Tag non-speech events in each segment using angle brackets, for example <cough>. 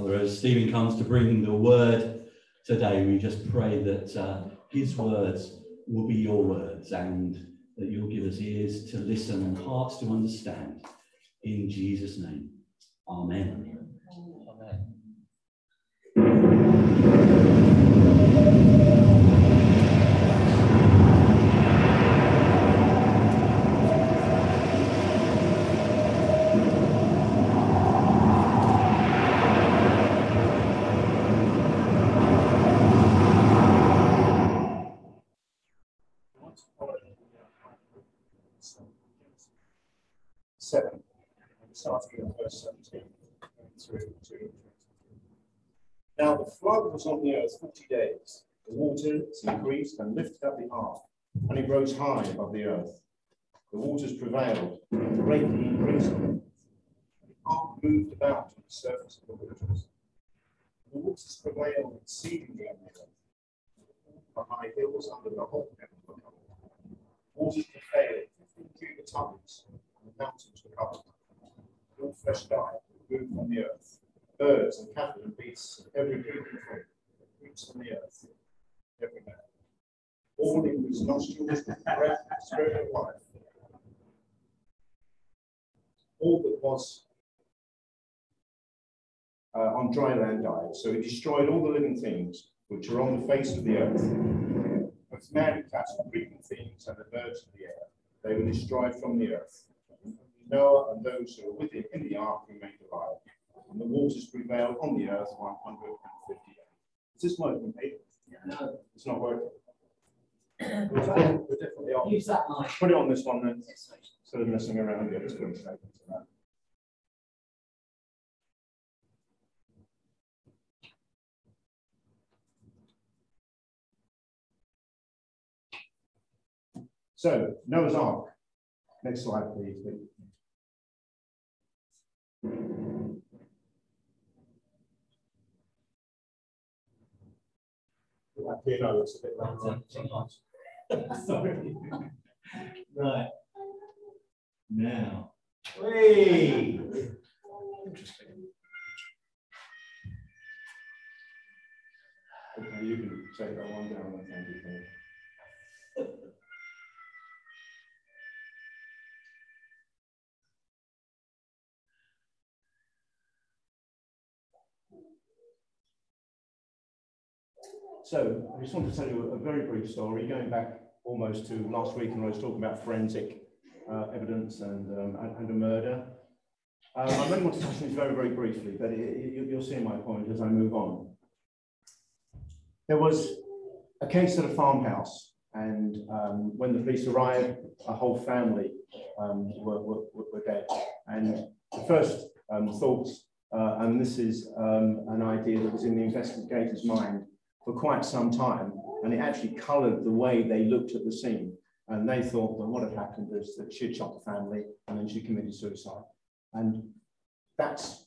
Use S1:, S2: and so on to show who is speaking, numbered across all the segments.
S1: Father, as Stephen comes to bring the word today, we just pray that uh, his words will be your words and that you'll give us ears to listen and hearts to understand. In Jesus' name, Amen.
S2: Starting at verse 17 through to Now the flood was on the earth 40 days. The waters increased and lifted up the ark, and it rose high above the earth. The waters prevailed, and greatly increased. The ark moved about on the surface of the waters. The waters prevailed exceedingly on the earth. The high hills under the whole heaven were covered. Waters prevailed 15 cubic tons, and the mountains were covered all flesh died, moved from the earth. Birds and cattle and beasts, and every creeping thing creeps on the earth, every man. All in whose nostrils the breath, spirit of life. All that was uh, on dry land died. So it destroyed all the living things which are on the face of the earth. Both man and cattle, creeping things, and the birds of the air, they were destroyed from the earth. Noah and those who were with him in the ark remained alive, and the waters prevailed on the earth 150 years. Is this working, Pete? No, it's not working. We're definitely on.
S3: Use that mic.
S2: Put it on this one then, instead of messing around. Yeah, just go straight into that. So, Noah's Ark. Next slide, please.
S1: Sorry. right. <laughs> Now. Hey.
S2: Interesting. Okay, you can take that one down. So I just want to tell you a very brief story going back almost to last week when I was talking about forensic uh, evidence and, um, and, and, a murder. Um, I only want to touch on this very, very briefly, but it, it, you'll see my point as I move on. There was a case at a farmhouse, and um, when the police arrived, a whole family um, were, were, were, dead. And the first um, thoughts, uh, and this is um, an idea that was in the investigator's mind, for quite some time, and it actually coloured the way they looked at the scene. And they thought that what had happened is that she had shot the family and then she committed suicide. And that's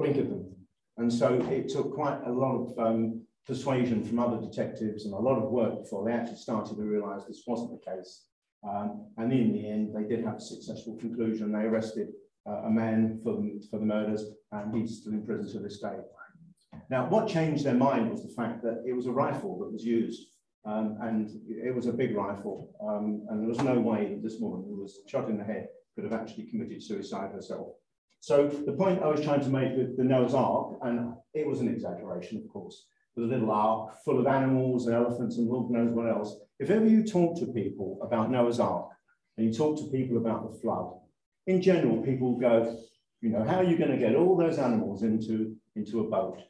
S2: blinkered them. And so it took quite a lot of um, persuasion from other detectives and a lot of work before they actually started to realise this wasn't the case. Um, and in the end, they did have a successful conclusion. They arrested uh, a man for for the murders, and he's still in prison to this day. Now, what changed their mind was the fact that it was a rifle that was used, um, and it was a big rifle, um, and there was no way that this woman who was shot in the head could have actually committed suicide herself. So the point I was trying to make with the Noah's Ark, and it was an exaggeration, of course, with a little ark full of animals and elephants and Lord knows what else. If ever you talk to people about Noah's Ark, and you talk to people about the flood, in general, people go, you know, how are you going to get all those animals into, into a boat?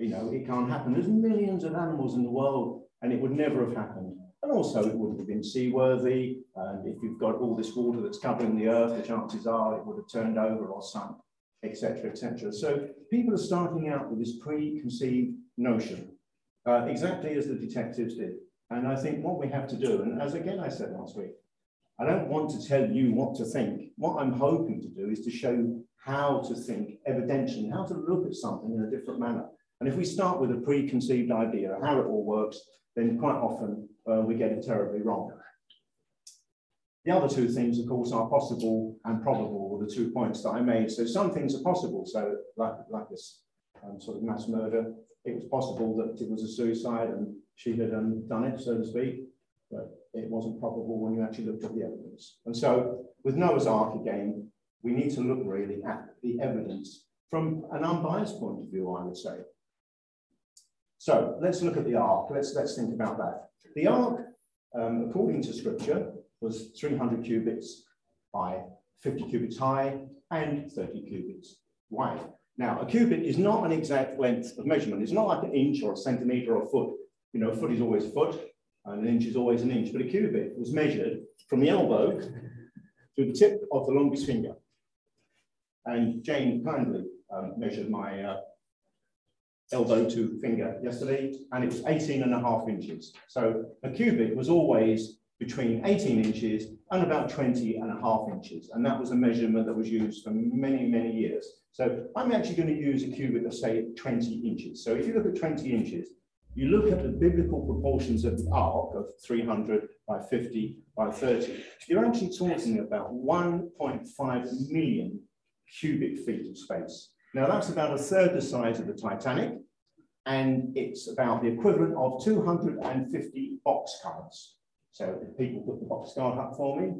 S2: You know, it can't happen. There's millions of animals in the world and it would never have happened. And also it wouldn't have been seaworthy. And if you've got all this water that's covering the earth, the chances are it would have turned over or sunk, etc., etc. So people are starting out with this preconceived notion, uh, exactly as the detectives did. And I think what we have to do, and as again I said last week, I don't want to tell you what to think. What I'm hoping to do is to show how to think evidentially, how to look at something in a different manner. And if we start with a preconceived idea of how it all works, then quite often uh, we get it terribly wrong. The other two things, of course, are possible and probable, were the two points that I made. So some things are possible, so like, like this um, sort of mass murder. It was possible that it was a suicide and she had um, done it, so to speak, but it wasn't probable when you actually looked at the evidence. And so with Noah's Ark again, we need to look really at the evidence from an unbiased point of view, I would say. So let's look at the ark. Let's, let's think about that. The ark, um, according to scripture, was 300 cubits by 50 cubits high and 30 cubits wide. Now, a cubit is not an exact length of measurement. It's not like an inch or a centimeter or a foot. You know, a foot is always a foot, and an inch is always an inch. But a cubit was measured from the elbow to the tip of the longest finger. And Jane kindly um, measured my uh, elbow to finger yesterday, and it was 18 and a half inches. So a cubit was always between 18 inches and about 20 and a half inches. And that was a measurement that was used for many, many years. So I'm actually going to use a cubit of say 20 inches. So if you look at 20 inches, you look at the biblical proportions of the ark of 300 by 50 by 30, you're actually talking about 1.5 million cubic feet of space. Now that's about a third the size of the Titanic, and it's about the equivalent of 250 boxcars. So if people put the boxcar up for me,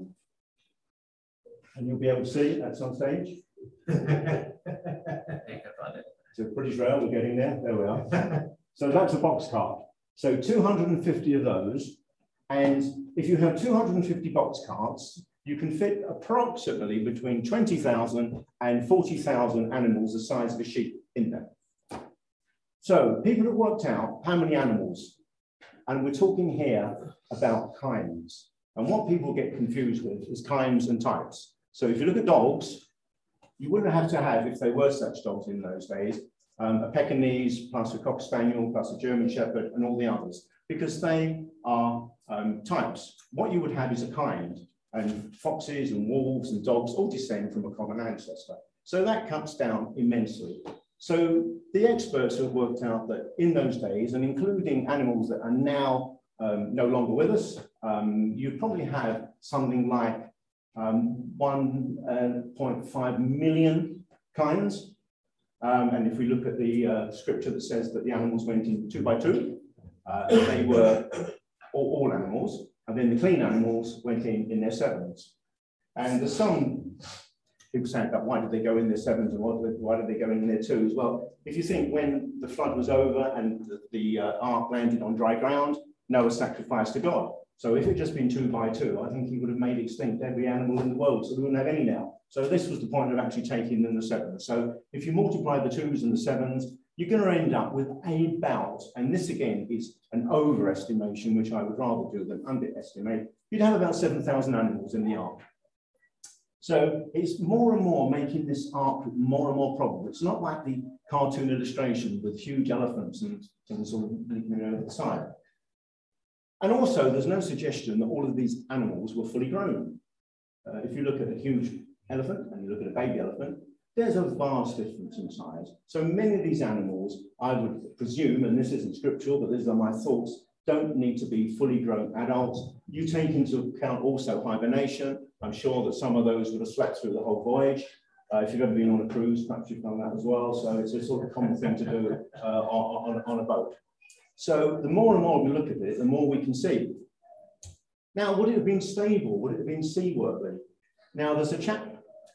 S2: and you'll be able to see it, that's on stage. so British Rail, we're getting there, there we are. so that's a boxcar. So 250 of those, and if you have 250 box carts, you can fit approximately between 20,000 and 40,000 animals the size of a sheep in there. So people have worked out how many animals, and we're talking here about kinds. And what people get confused with is kinds and types. So if you look at dogs, you wouldn't have to have, if there were such dogs in those days, um, a Pekingese plus a Cocker Spaniel plus a German Shepherd and all the others, because they are um, types. What you would have is a kind, and foxes and wolves and dogs all descend from a common ancestor. So that cuts down immensely. So the experts have worked out that in those days, and including animals that are now um, no longer with us, um, you probably have something like um, 1.5 uh, kinds. Um, and if we look at the uh, scripture that says that the animals went in two by two, uh, they were all, all animals. And then the clean animals went in in their sevens. And there's some people saying about why did they go in their sevens and why did they go in their twos? Well, if you think when the flood was over and the, the uh, ark landed on dry ground, Noah sacrificed to God. So if it had just been two by two, I think he would have made extinct every animal in the world, so we wouldn't have any now. So this was the point of actually taking in the sevens. So if you multiply the twos and the sevens, you're going to end up with about, and this again is an overestimation, which I would rather do than underestimate, you'd have about 7,000 animals in the ark. So it's more and more making this ark more and more probable. It's not like the cartoon illustration with huge elephants and things all leaping over the side. And also, there's no suggestion that all of these animals were fully grown. Uh, if you look at a huge elephant and you look at a baby elephant, there's a vast difference in size. So many of these animals, I would presume, and this isn't scriptural, but these are my thoughts, don't need to be fully grown adults. You take into account also hibernation. I'm sure that some of those would have slept through the whole voyage. Uh, if you've ever been on a cruise, perhaps you've done that as well. So it's a sort of common thing to do uh, on, on, a boat. So the more and more we look at it, the more we can see. Now, would it have been stable? Would it have been seaworthy? Now, there's a chap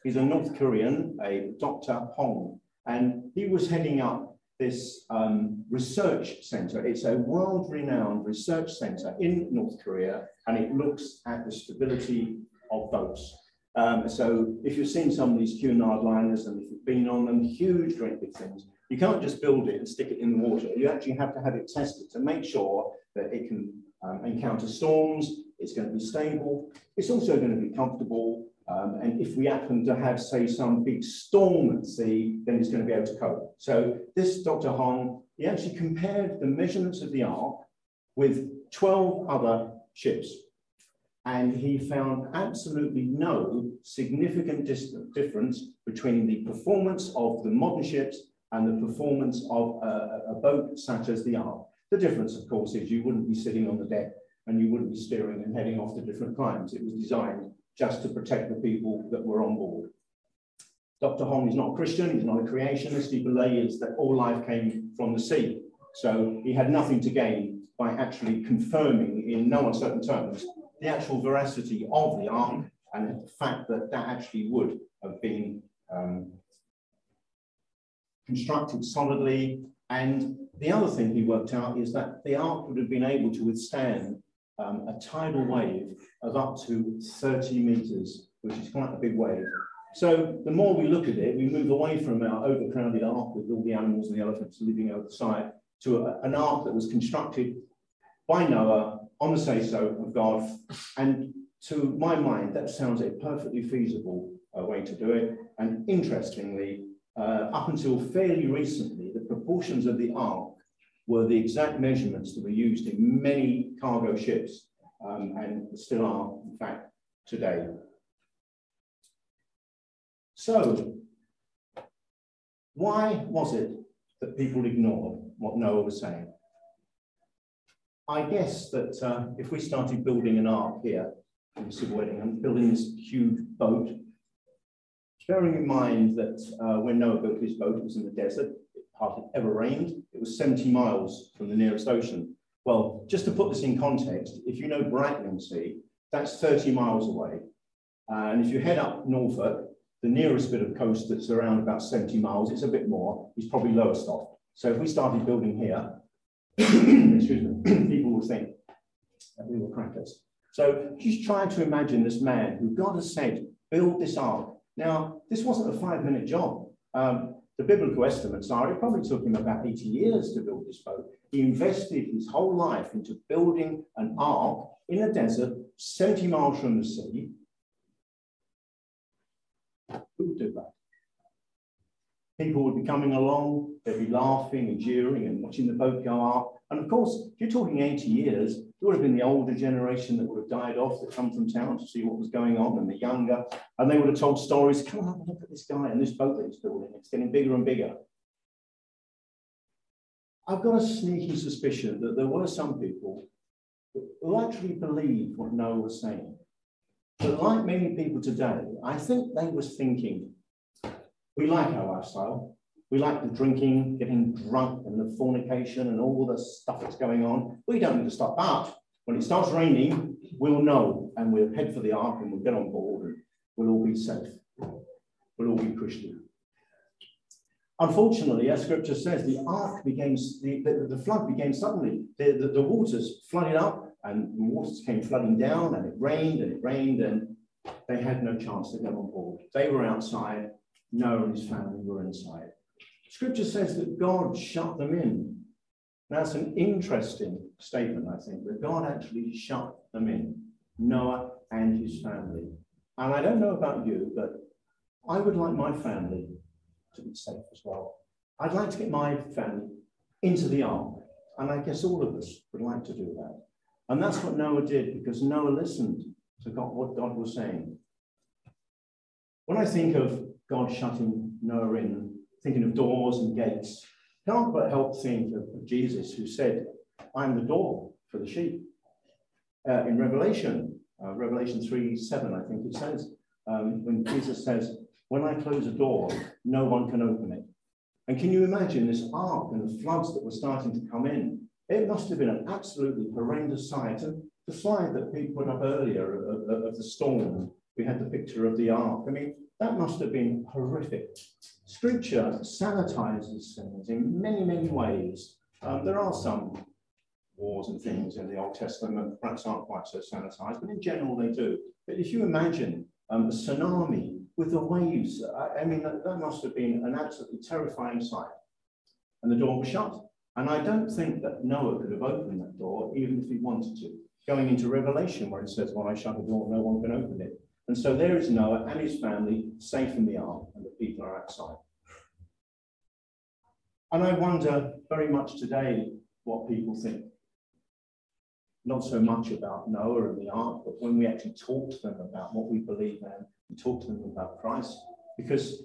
S2: He's a North Korean, a Dr. Hong, and he was heading up this um, research center. It's a world-renowned research center in North Korea, and it looks at the stability of boats. Um, so if you've seen some of these Cunard liners and if you've been on them, huge, great big things, you can't just build it and stick it in the water. You actually have to have it tested to make sure that it can um, encounter storms, it's going to be stable, it's also going to be comfortable, um, and if we happen to have, say, some big storm at sea, then it's going to be able to cope. So this Dr. Hong, he actually compared the measurements of the Ark with 12 other ships. And he found absolutely no significant difference between the performance of the modern ships and the performance of a, a boat such as the Ark. The difference, of course, is you wouldn't be sitting on the deck and you wouldn't be steering and heading off to different climes. It was designed just to protect the people that were on board. Dr. Hong is not a Christian, he's not a creationist, he believes that all life came from the sea. So he had nothing to gain by actually confirming in no uncertain terms the actual veracity of the ark and the fact that that actually would have been um, constructed solidly. And the other thing he worked out is that the ark would have been able to withstand um, a tidal wave of up to 30 meters, which is quite a big wave. So the more we look at it, we move away from our overcrowded ark with all the animals and the elephants living over the side to a, an ark that was constructed by Noah on the say so of God. And to my mind, that sounds a perfectly feasible uh, way to do it. And interestingly, uh, up until fairly recently, the proportions of the ark were the exact measurements that were used in many cargo ships um, and still are, in fact, today. So, why was it that people ignored what Noah was saying? I guess that uh, if we started building an ark here in Sible Hedingham and building this huge boat, bearing in mind that uh, when Noah built his boat, it was in the desert, hardly ever rained, it was 70 miles from the nearest ocean. Well, just to put this in context, if you know Brighton Brightlingsea, that's 30 miles away. And if you head up Norfolk, the nearest bit of coast that's around about 70 miles, it's a bit more, is probably Lowestoft. So if we started building here, <coughs> excuse me, <coughs> people will think that we were crackers. So just try to imagine this man who God has said, build this ark. Now, this wasn't a five minute job. Um, the biblical estimates are it probably took him about 80 years to build this boat. He invested his whole life into building an ark in a desert 70 miles from the sea. Who would do that? People would be coming along, they'd be laughing and jeering and watching the boat go up. And of course, if you're talking 80 years, it would have been the older generation that would have died off that come from town to see what was going on, and the younger, and they would have told stories. Come on, look at this guy and this boat that he's building. It's getting bigger and bigger. I've got a sneaky suspicion that there were some people who actually believed what Noah was saying. But like many people today, I think they was thinking, we like our lifestyle. We like the drinking, getting drunk, and the fornication, and all the stuff that's going on. We don't need to stop. But when it starts raining, we'll know, and we'll head for the ark, and we'll get on board, and we'll all be safe. We'll all be Christian. Unfortunately, as scripture says, the ark became, the, the, the flood became suddenly, the, the, the, waters flooded up and the waters came flooding down and it rained and it rained and they had no chance to get on board. They were outside, Noah and his family were inside. Scripture says that God shut them in. That's an interesting statement, I think, that God actually shut them in, Noah and his family. And I don't know about you, but I would like my family to be safe as well. I'd like to get my family into the ark. And I guess all of us would like to do that. And that's what Noah did because Noah listened to God, what God was saying. When I think of God shutting Noah in, thinking of doors and gates, can't but help think of, Jesus who said, I'm the door for the sheep. Uh, in Revelation, uh, Revelation 3 7, I think it says, um, when Jesus says, When I close a door, no one can open it. And can you imagine this ark and the floods that were starting to come in? It must have been an absolutely horrendous sight. And the slide that Pete put up earlier of, of, of the storm, we had the picture of the ark. I mean, that must have been horrific. Scripture sanitizes things in many, many ways. Um, there are some wars and things in the Old Testament perhaps aren't quite so sanitized, but in general they do. But if you imagine um, a tsunami with the waves, I, I mean, that, that, must have been an absolutely terrifying sight. And the door was shut. And I don't think that Noah could have opened that door, even if he wanted to. Going into Revelation, where it says, When I shut the door, no one can open it. And so there is Noah and his family safe in the ark, and the people are outside. And I wonder very much today what people think. Not so much about Noah and the ark, but when we actually talk to them about what we believe in, we talk to them about Christ. Because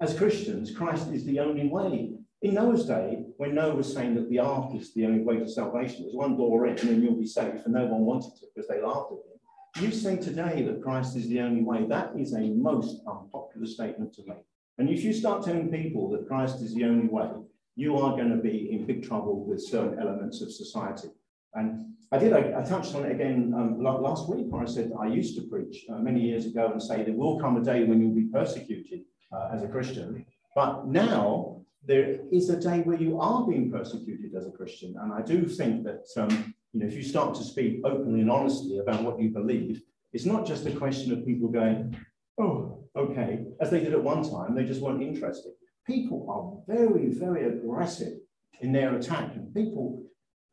S2: as Christians, Christ is the only way. In Noah's day, when Noah was saying that the ark is the only way to salvation, there's one door in and then you'll be safe, and no one wanted to because they laughed at him. You say today that Christ is the only way. That is a most unpopular statement to make. And if you start telling people that Christ is the only way, you are going to be in big trouble with certain elements of society. And I did, I, I touched on it again um, last week where I said I used to preach uh, many years ago and say there will come a day when you'll be persecuted uh, as a Christian. But now there is a day where you are being persecuted as a Christian. And I do think that um, you know, if you start to speak openly and honestly about what you believe, it's not just a question of people going, oh, okay, as they did at one time, they just weren't interested. People are very, very aggressive in their attack. And people,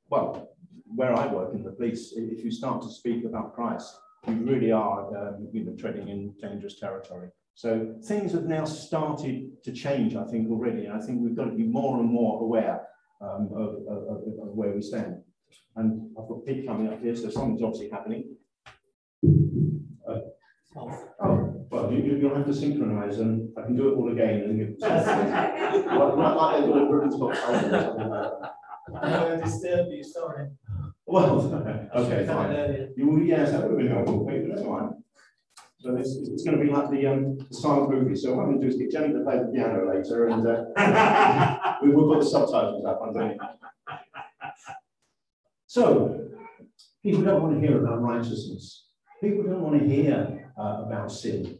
S2: well, where I work in the police, if you start to speak about Christ, you really are um, you know, treading in dangerous territory. So things have now started to change, I think, already. And I think we've got to be more and more aware um, of, of, of, where we stand. And I've got Pete coming up here, so something's obviously happening. Uh, oh, well, you, you'll have to synchronize, and I can do it all again. And you, <laughs> well, not like they've got a Britain's Got Talent or something like that.
S3: I'm going to disturb you, sorry.
S2: Well, <laughs> okay, fine. You, yes, that would have been helpful. Pete, Wait, that's fine. So this, it's going to be like the, um, the silent movie. So what I'm going to do is get Jenny to play the piano later, and uh, <laughs> we will put the subtitles up underneath. So people don't want to hear about righteousness. People don't want to hear uh, about sin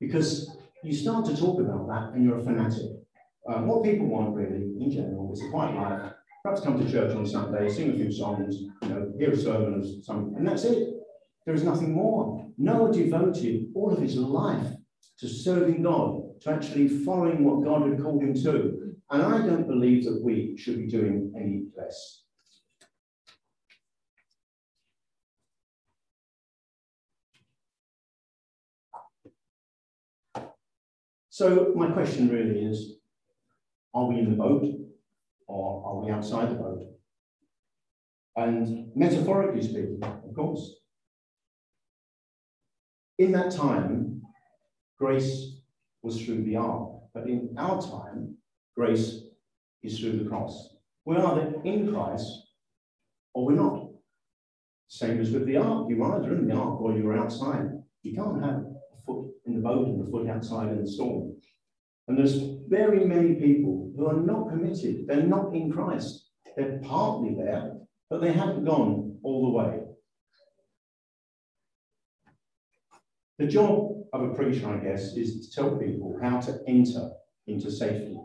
S2: because you start to talk about that and you're a fanatic. Uh, what people want really, in general, is a quiet life. Perhaps come to church on Sunday, sing a few songs, you know, hear a sermon or something, and that's it. There is nothing more. Noah devoted all of his life to serving God, to actually following what God had called him to. And I don't believe that we should be doing any less. So my question really is, are we in the boat or are we outside the boat? And metaphorically speaking, of course, in that time, grace was through the ark, but in our time, grace is through the cross. We're either in Christ or we're not. Same as with the ark. You're either in the ark or you're outside. You can't have a foot the boat and the foot outside in the storm. And there's very many people who are not committed. They're not in Christ. They're partly there, but they haven't gone all the way. The job of a preacher, I guess, is to tell people how to enter into safety.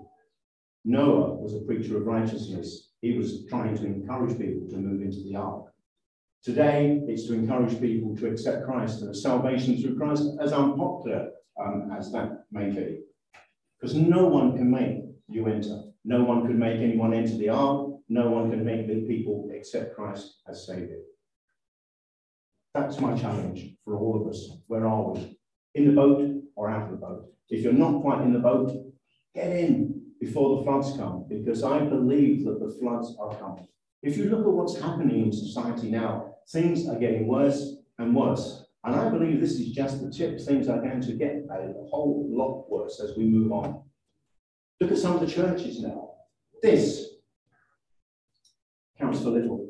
S2: Noah was a preacher of righteousness. He was trying to encourage people to move into the ark. Today, it's to encourage people to accept Christ and salvation through Christ, as unpopular um, as that may be. Because no one can make you enter. No one can make anyone enter the ark. No one can make the people accept Christ as Savior. That's my challenge for all of us. Where are we? In the boat or out of the boat? If you're not quite in the boat, get in before the floods come, because I believe that the floods are coming. If you look at what's happening in society now, things are getting worse and worse. And I believe this is just the tip. Things are going to get a whole lot worse as we move on. Look at some of the churches now. This counts for little.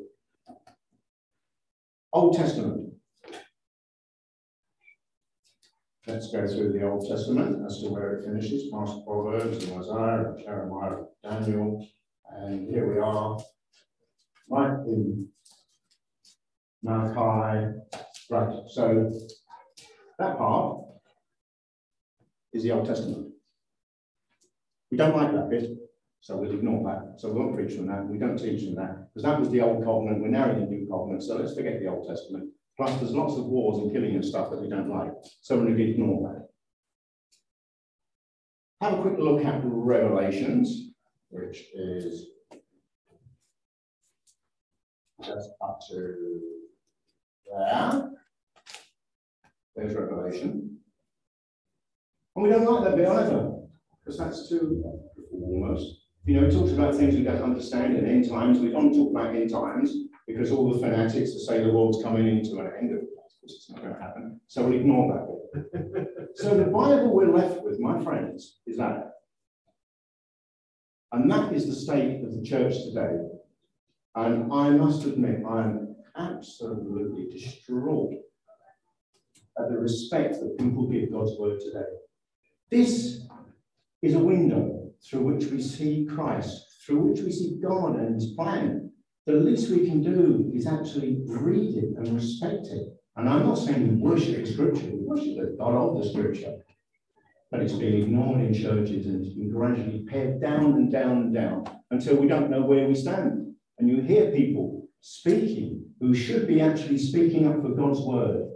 S2: Old Testament. Let's go through the Old Testament as to where it finishes, past Proverbs and Isaiah and Jeremiah, Daniel, and here we are, right in Malachi. Right, so that part is the Old Testament. We don't like that bit, so we'll ignore that. So we won't preach on that. We don't teach on that because that was the Old Covenant. We're now in the New Covenant, so let's forget the Old Testament. Plus, there's lots of wars and killing and stuff that we don't like. So we're going to ignore that. Have a quick look at Revelations, which is just up to there. There's Revelation. And we don't like that bit either, because that's too almost. You know, it talks about things we don't understand in end times. We don't talk about end times because all the fanatics that say the world's coming into an end, of course it's not going to happen. So we'll ignore that bit. <laughs> so the Bible we're left with, my friends, is that. And that is the state of the church today. And I must admit, I'm absolutely distraught at the respect that people give God's word today. This is a window through which we see Christ, through which we see God and his plan. The least we can do is actually read it and respect it. And I'm not saying we worship the scripture, we worship the God of the scripture. But it's been ignored in churches and it's been gradually pared down and down and down until we don't know where we stand. And you hear people speaking who should be actually speaking up for God's word.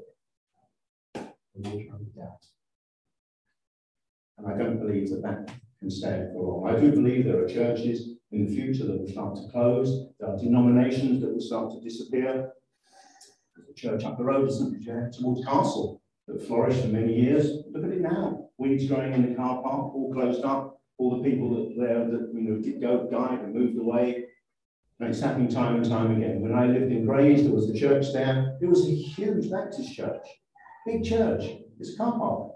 S2: And I don't believe that that can stand for long. I do believe there are churches in the future that will start to close. There are denominations that will start to disappear. There's a church up the road, isn't there, towards Castle, that flourished for many years. Look at it now. Weeds growing in the car park, all closed up. All the people that there that you know did go died and moved away. And it's happening time and time again. When I lived in Grays, there was a church there. It was a huge Baptist church, big church. It's a car park.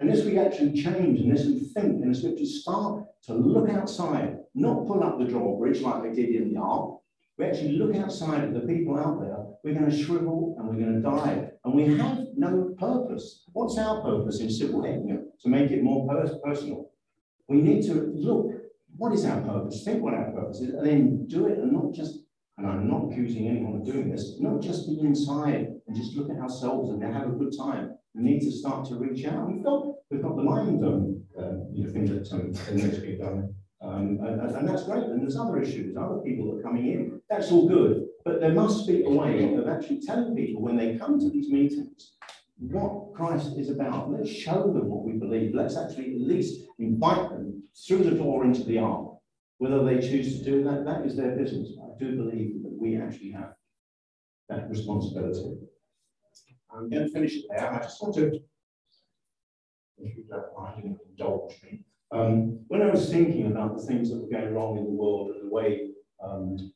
S2: Unless we actually change, and unless we think, and unless we start to look outside, not pull up the drawbridge like they did in the ark, we actually look outside at the people out there, we're going to shrivel and we're going to die. And we have no purpose. What's our purpose in civil Ethiopia? To make it more personal. We need to look, what is our purpose? Think what our purpose is, and then do it and not just, and I'm not accusing anyone of doing this, not just be inside and just look at ourselves and have a good time. We need to start to reach out. We've got, we've got the mind done, uh, you know, thing that um, to be done. Um, and, and, that's great. And there's other issues, other people that are coming in. That's all good. But there must be a way of actually telling people when they come to these meetings what Christ is about. Let's show them what we believe. Let's actually at least invite them through the door into the ark. Whether they choose to do that, that is their business. I do believe that we actually have that responsibility. I'm going to finish it there. I just want to, if you don't mind, indulge me. Um, when I was thinking about the things that were going wrong in the world and the way, um,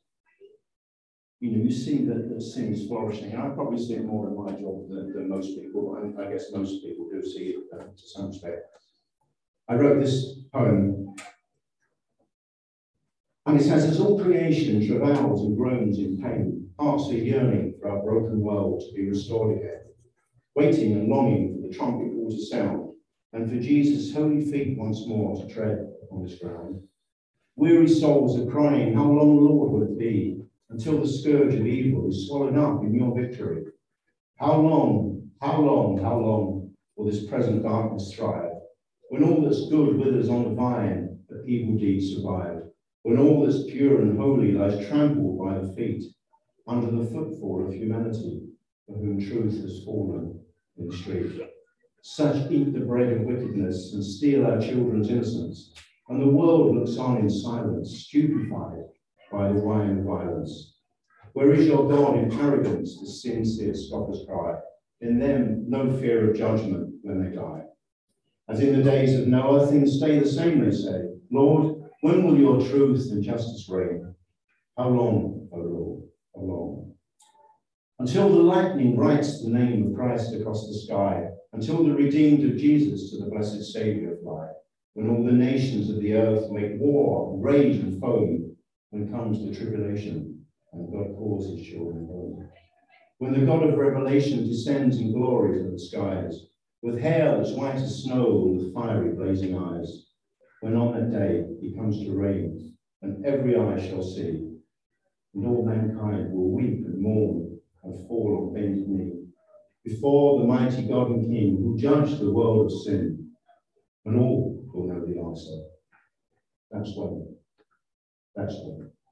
S2: you know, you see that, sin is flourishing, and I probably see it more in my job than, than most people, and I guess most people do see it uh, to some extent. I wrote this poem, and it says, As all creation travails and groans in pain, hearts are yearning for our broken world to be restored again waiting and longing for the trumpet call to sound, and for Jesus' holy feet once more to tread upon this ground. Weary souls are crying, How long, Lord, will it be until the scourge of evil is swallowed up in your victory? How long, how long, how long will this present darkness thrive? When all that's good withers on the vine, but evil deeds survive. When all that's pure and holy lies trampled by the feet, under the footfall of humanity, for whom truth has fallen in the street. Such eat the bread of wickedness and steal our children's innocence, and the world looks on in silence, stupefied by the wine of violence. Where is your God in arrogance, the sincere scoffers cry? In them no fear of judgment when they die. As in the days of Noah, things stay the same, they say. Lord, when will your truth and justice reign? How long, O Lord, how long? until the lightning writes the name of Christ across the sky, until the redeemed of Jesus to the blessed Saviour fly, when all the nations of the earth make war, rage and foam, when comes the tribulation, and God calls his children home. When the God of revelation descends in glory to the skies, with hair as white as snow and with fiery blazing eyes, when on that day he comes to reign, and every eye shall see, and all mankind will weep and mourn and fall on bended knee before the mighty God and King who judged the world of sin, and all will know the answer. That's when. When.